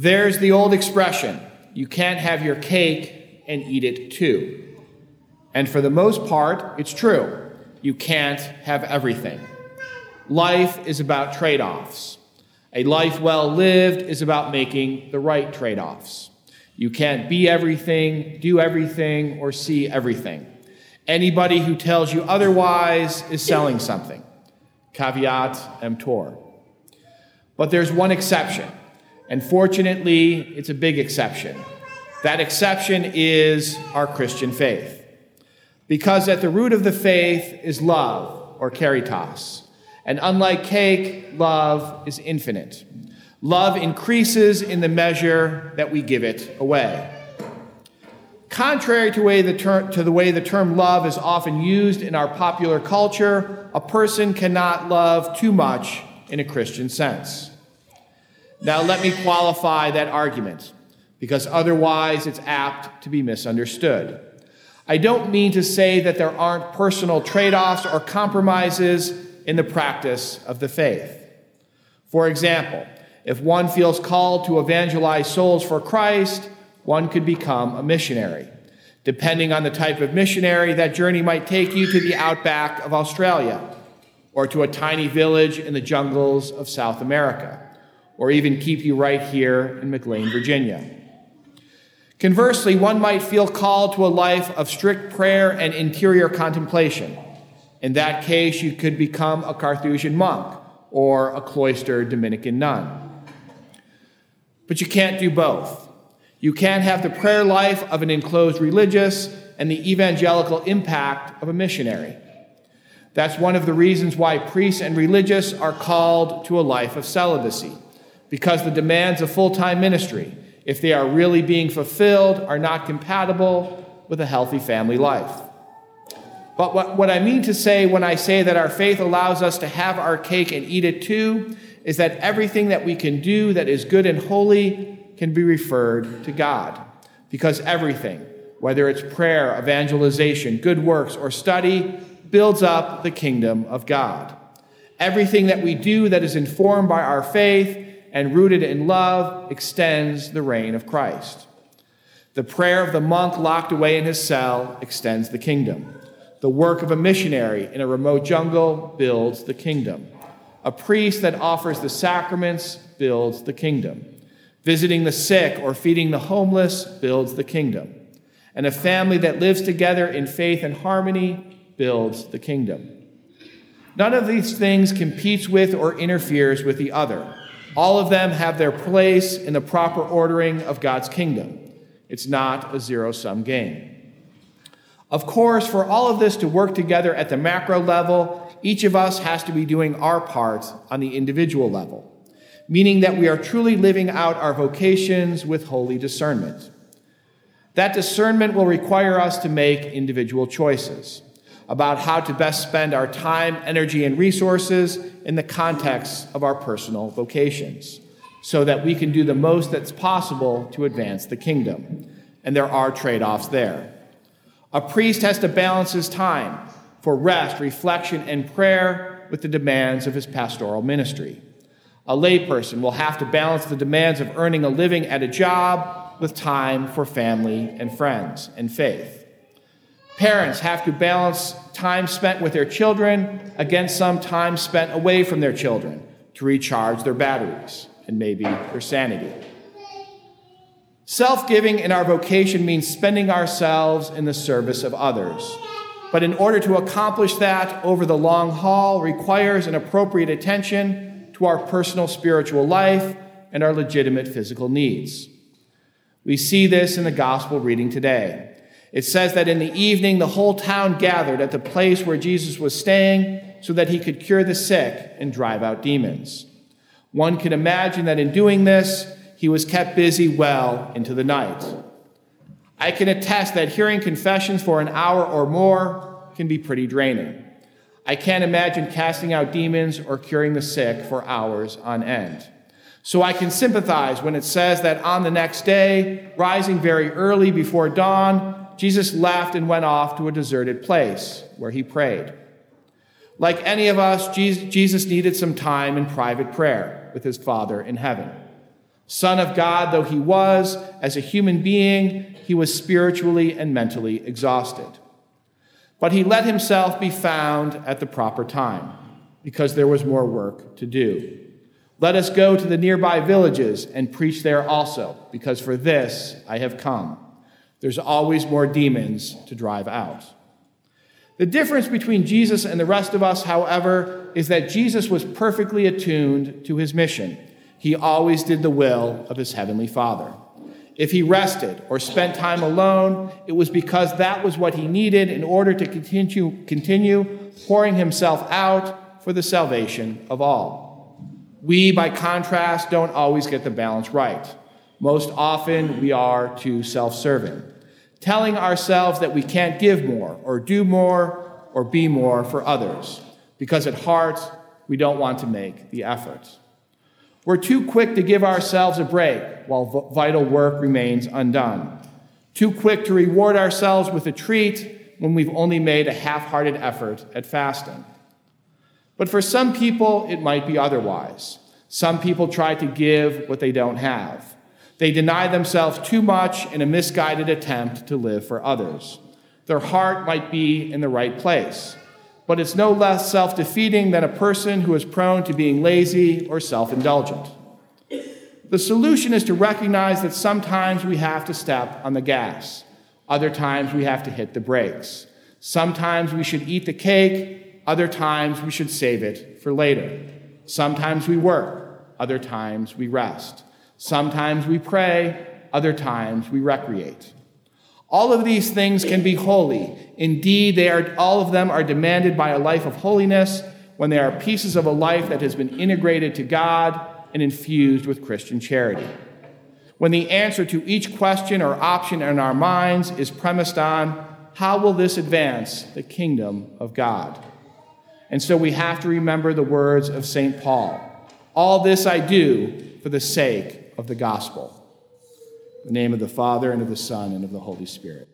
There's the old expression you can't have your cake and eat it too. And for the most part, it's true. You can't have everything. Life is about trade offs. A life well lived is about making the right trade offs. You can't be everything, do everything, or see everything. Anybody who tells you otherwise is selling something. Caveat emptor. But there's one exception, and fortunately, it's a big exception. That exception is our Christian faith. Because at the root of the faith is love, or caritas. And unlike cake, love is infinite. Love increases in the measure that we give it away. Contrary to, way the ter- to the way the term love is often used in our popular culture, a person cannot love too much in a Christian sense. Now, let me qualify that argument, because otherwise it's apt to be misunderstood. I don't mean to say that there aren't personal trade offs or compromises in the practice of the faith. For example, if one feels called to evangelize souls for Christ, one could become a missionary. Depending on the type of missionary, that journey might take you to the outback of Australia, or to a tiny village in the jungles of South America, or even keep you right here in McLean, Virginia. Conversely, one might feel called to a life of strict prayer and interior contemplation. In that case, you could become a Carthusian monk or a cloistered Dominican nun. But you can't do both. You can't have the prayer life of an enclosed religious and the evangelical impact of a missionary. That's one of the reasons why priests and religious are called to a life of celibacy, because the demands of full time ministry, if they are really being fulfilled, are not compatible with a healthy family life. But what, what I mean to say when I say that our faith allows us to have our cake and eat it too is that everything that we can do that is good and holy can be referred to God. Because everything, whether it's prayer, evangelization, good works, or study, builds up the kingdom of God. Everything that we do that is informed by our faith and rooted in love extends the reign of Christ. The prayer of the monk locked away in his cell extends the kingdom. The work of a missionary in a remote jungle builds the kingdom. A priest that offers the sacraments builds the kingdom. Visiting the sick or feeding the homeless builds the kingdom. And a family that lives together in faith and harmony builds the kingdom. None of these things competes with or interferes with the other. All of them have their place in the proper ordering of God's kingdom. It's not a zero sum game. Of course, for all of this to work together at the macro level, each of us has to be doing our part on the individual level, meaning that we are truly living out our vocations with holy discernment. That discernment will require us to make individual choices about how to best spend our time, energy, and resources in the context of our personal vocations so that we can do the most that's possible to advance the kingdom. And there are trade offs there. A priest has to balance his time for rest, reflection, and prayer with the demands of his pastoral ministry. A layperson will have to balance the demands of earning a living at a job with time for family and friends and faith. Parents have to balance time spent with their children against some time spent away from their children to recharge their batteries and maybe their sanity. Self giving in our vocation means spending ourselves in the service of others. But in order to accomplish that over the long haul requires an appropriate attention to our personal spiritual life and our legitimate physical needs. We see this in the gospel reading today. It says that in the evening, the whole town gathered at the place where Jesus was staying so that he could cure the sick and drive out demons. One can imagine that in doing this, he was kept busy well into the night. I can attest that hearing confessions for an hour or more can be pretty draining. I can't imagine casting out demons or curing the sick for hours on end. So I can sympathize when it says that on the next day, rising very early before dawn, Jesus left and went off to a deserted place where he prayed. Like any of us, Jesus needed some time in private prayer with his Father in heaven. Son of God though he was, as a human being, he was spiritually and mentally exhausted. But he let himself be found at the proper time because there was more work to do. Let us go to the nearby villages and preach there also, because for this I have come. There's always more demons to drive out. The difference between Jesus and the rest of us, however, is that Jesus was perfectly attuned to his mission. He always did the will of his heavenly Father. If he rested or spent time alone, it was because that was what he needed in order to continue, continue pouring himself out for the salvation of all. We, by contrast, don't always get the balance right. Most often, we are too self serving, telling ourselves that we can't give more or do more or be more for others, because at heart, we don't want to make the effort. We're too quick to give ourselves a break while vital work remains undone. Too quick to reward ourselves with a treat when we've only made a half hearted effort at fasting. But for some people, it might be otherwise. Some people try to give what they don't have. They deny themselves too much in a misguided attempt to live for others. Their heart might be in the right place, but it's no less self defeating than a person who is prone to being lazy or self indulgent. The solution is to recognize that sometimes we have to step on the gas, other times we have to hit the brakes. Sometimes we should eat the cake, other times we should save it for later. Sometimes we work, other times we rest. Sometimes we pray, other times we recreate. All of these things can be holy. Indeed, they are, all of them are demanded by a life of holiness when they are pieces of a life that has been integrated to God and infused with Christian charity. When the answer to each question or option in our minds is premised on, how will this advance the kingdom of God? And so we have to remember the words of St. Paul All this I do for the sake of the gospel. In the name of the Father, and of the Son, and of the Holy Spirit.